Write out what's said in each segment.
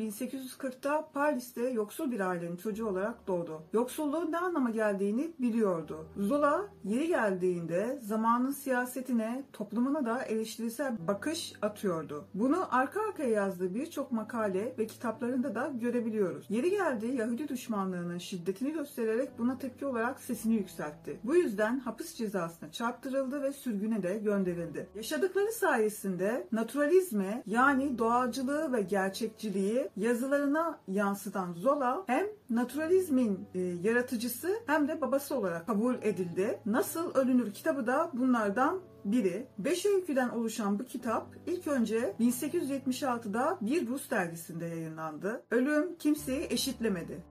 1840'ta Paris'te yoksul bir ailenin çocuğu olarak doğdu. Yoksulluğun ne anlama geldiğini biliyordu. Zola yeri geldiğinde zamanın siyasetine, toplumuna da eleştirisel bakış atıyordu. Bunu arka arkaya yazdığı birçok makale ve kitaplarında da görebiliyoruz. Yeri geldi Yahudi düşmanlığının şiddetini göstererek buna tepki olarak sesini yükseltti. Bu yüzden hapis cezasına çarptırıldı ve sürgüne de gönderildi. Yaşadıkları sayesinde naturalizme yani doğacılığı ve gerçek gerçekçiliği yazılarına yansıtan Zola hem naturalizmin e, yaratıcısı hem de babası olarak kabul edildi. Nasıl Ölünür kitabı da bunlardan biri. Beş öyküden oluşan bu kitap ilk önce 1876'da bir Rus dergisinde yayınlandı. Ölüm kimseyi eşitlemedi.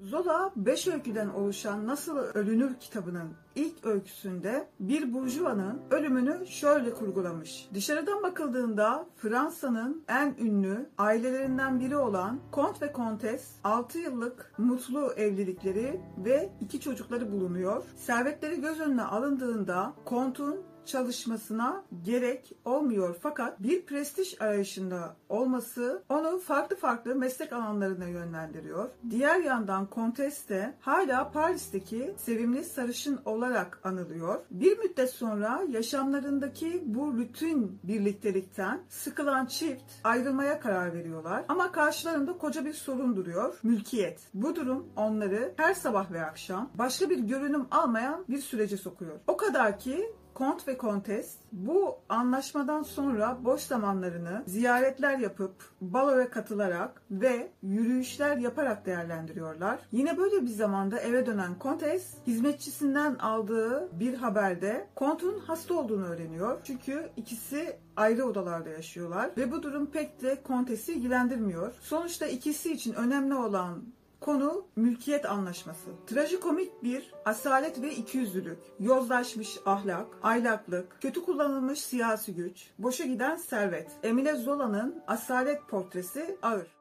Zola beş öyküden oluşan Nasıl Ölünür kitabının ilk öyküsünde bir burjuvanın ölümünü şöyle kurgulamış. Dışarıdan bakıldığında Fransa'nın en ünlü ailelerinden biri olan Kont ve Kontes 6 yıllık mutlu evlilikleri ve iki çocukları bulunuyor. Servetleri göz önüne alındığında Kont'un çalışmasına gerek olmuyor. Fakat bir prestij arayışında olması onu farklı farklı meslek alanlarına yönlendiriyor. Diğer yandan Kontes de hala Paris'teki sevimli sarışın olarak anılıyor. Bir müddet sonra yaşamlarındaki bu rutin birliktelikten sıkılan çift ayrılmaya karar veriyorlar. Ama karşılarında koca bir sorun duruyor. Mülkiyet. Bu durum onları her sabah ve akşam başka bir görünüm almayan bir sürece sokuyor. O kadar ki Kont ve Kontes bu anlaşmadan sonra boş zamanlarını ziyaretler yapıp baloya katılarak ve yürüyüşler yaparak değerlendiriyorlar. Yine böyle bir zamanda eve dönen Kontes hizmetçisinden aldığı bir haberde Kont'un hasta olduğunu öğreniyor. Çünkü ikisi ayrı odalarda yaşıyorlar ve bu durum pek de Kontes'i ilgilendirmiyor. Sonuçta ikisi için önemli olan Konu mülkiyet anlaşması. Trajikomik bir asalet ve ikiyüzlülük, yozlaşmış ahlak, aylaklık, kötü kullanılmış siyasi güç, boşa giden servet. Emile Zola'nın asalet portresi ağır.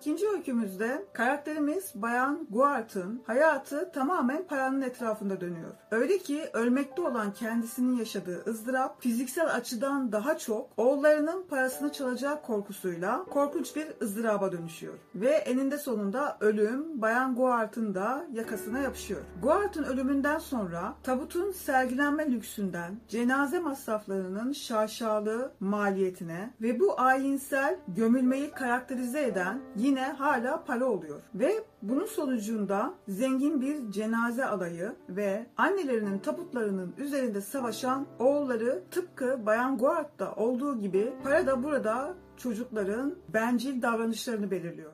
İkinci öykümüzde karakterimiz Bayan Guart'ın hayatı tamamen paranın etrafında dönüyor. Öyle ki ölmekte olan kendisinin yaşadığı ızdırap fiziksel açıdan daha çok oğullarının parasını çalacağı korkusuyla korkunç bir ızdıraba dönüşüyor. Ve eninde sonunda ölüm Bayan Guart'ın da yakasına yapışıyor. Guart'ın ölümünden sonra tabutun sergilenme lüksünden cenaze masraflarının şaşalı maliyetine ve bu ayinsel gömülmeyi karakterize eden yine hala para oluyor. Ve bunun sonucunda zengin bir cenaze alayı ve annelerinin tabutlarının üzerinde savaşan oğulları tıpkı Bayan Guard'da olduğu gibi para da burada çocukların bencil davranışlarını belirliyor.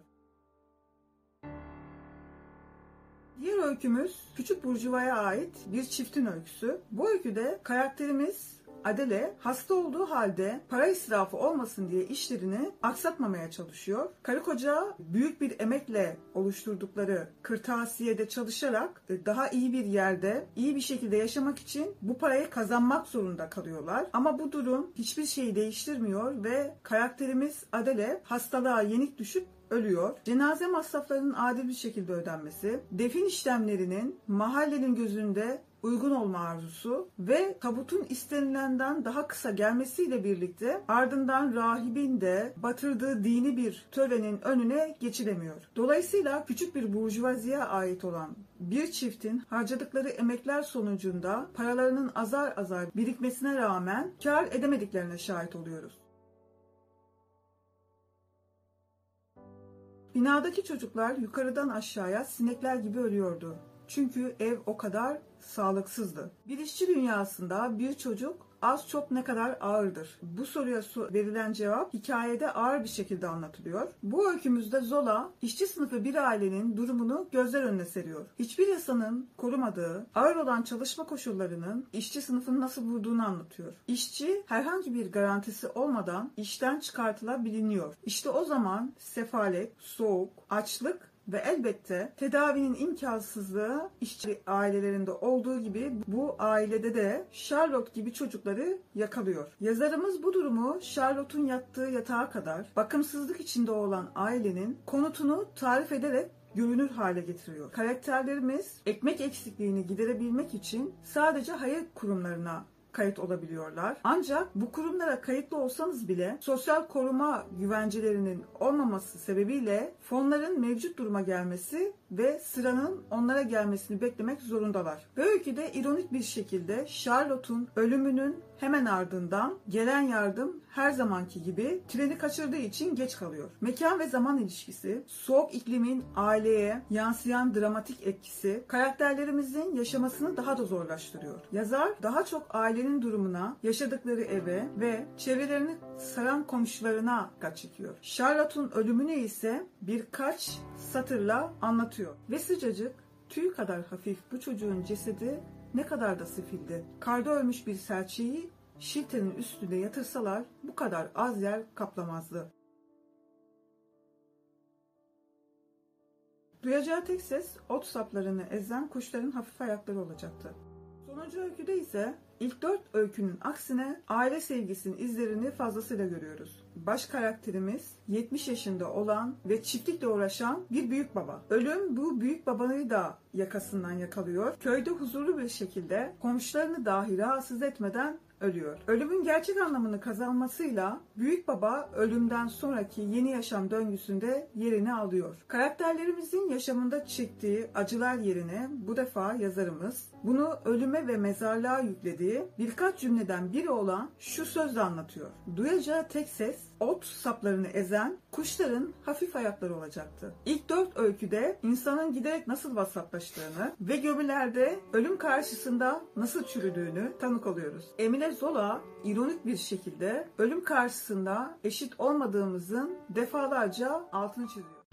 Diğer öykümüz Küçük Burjuva'ya ait bir çiftin öyküsü. Bu öyküde karakterimiz Adele hasta olduğu halde para israfı olmasın diye işlerini aksatmamaya çalışıyor. Karı koca büyük bir emekle oluşturdukları kırtasiyede çalışarak e, daha iyi bir yerde iyi bir şekilde yaşamak için bu parayı kazanmak zorunda kalıyorlar. Ama bu durum hiçbir şeyi değiştirmiyor ve karakterimiz Adele hastalığa yenik düşüp ölüyor. Cenaze masraflarının adil bir şekilde ödenmesi, defin işlemlerinin mahallenin gözünde uygun olma arzusu ve tabutun istenilenden daha kısa gelmesiyle birlikte ardından rahibin de batırdığı dini bir törenin önüne geçilemiyor. Dolayısıyla küçük bir burjuvaziye ait olan bir çiftin harcadıkları emekler sonucunda paralarının azar azar birikmesine rağmen kar edemediklerine şahit oluyoruz. Binadaki çocuklar yukarıdan aşağıya sinekler gibi ölüyordu. Çünkü ev o kadar sağlıksızdı. Bir işçi dünyasında bir çocuk az çok ne kadar ağırdır? Bu soruya verilen cevap hikayede ağır bir şekilde anlatılıyor. Bu öykümüzde Zola işçi sınıfı bir ailenin durumunu gözler önüne seriyor. Hiçbir yasanın korumadığı ağır olan çalışma koşullarının işçi sınıfını nasıl vurduğunu anlatıyor. İşçi herhangi bir garantisi olmadan işten çıkartılabiliyor. İşte o zaman sefalet, soğuk, açlık ve elbette tedavinin imkansızlığı işçi ailelerinde olduğu gibi bu ailede de Charlotte gibi çocukları yakalıyor. Yazarımız bu durumu Charlotte'un yattığı yatağa kadar bakımsızlık içinde olan ailenin konutunu tarif ederek görünür hale getiriyor. Karakterlerimiz ekmek eksikliğini giderebilmek için sadece hayır kurumlarına kayıt olabiliyorlar. Ancak bu kurumlara kayıtlı olsanız bile sosyal koruma güvencelerinin olmaması sebebiyle fonların mevcut duruma gelmesi ve sıranın onlara gelmesini beklemek zorundalar. Ve öyküde ironik bir şekilde Charlotte'un ölümünün hemen ardından gelen yardım her zamanki gibi treni kaçırdığı için geç kalıyor. Mekan ve zaman ilişkisi, soğuk iklimin aileye yansıyan dramatik etkisi karakterlerimizin yaşamasını daha da zorlaştırıyor. Yazar daha çok ailenin durumuna, yaşadıkları eve ve çevrelerini saran komşularına dikkat çekiyor. Charlotte'un ölümünü ise birkaç satırla anlatıyor. Ve sıcacık, tüy kadar hafif bu çocuğun cesedi ne kadar da sefildi. Karda ölmüş bir serçeyi şiltenin üstüne yatırsalar bu kadar az yer kaplamazdı. Duyacağı tek ses ot saplarını ezen kuşların hafif ayakları olacaktı. Sonuncu öyküde ise ilk dört öykünün aksine aile sevgisinin izlerini fazlasıyla görüyoruz. Baş karakterimiz 70 yaşında olan ve çiftlikle uğraşan bir büyük baba. Ölüm bu büyük babayı da yakasından yakalıyor. Köyde huzurlu bir şekilde komşularını dahi rahatsız etmeden ölüyor. Ölümün gerçek anlamını kazanmasıyla büyük baba ölümden sonraki yeni yaşam döngüsünde yerini alıyor. Karakterlerimizin yaşamında çektiği acılar yerine bu defa yazarımız bunu ölüme ve mezarlığa yüklediği birkaç cümleden biri olan şu sözle anlatıyor. Duyacağı tek ses ot saplarını ezen kuşların hafif ayakları olacaktı. İlk dört öyküde insanın giderek nasıl vasatlaştığını ve gömülerde ölüm karşısında nasıl çürüdüğünü tanık oluyoruz. Emile Zola ironik bir şekilde ölüm karşısında eşit olmadığımızın defalarca altını çiziyor.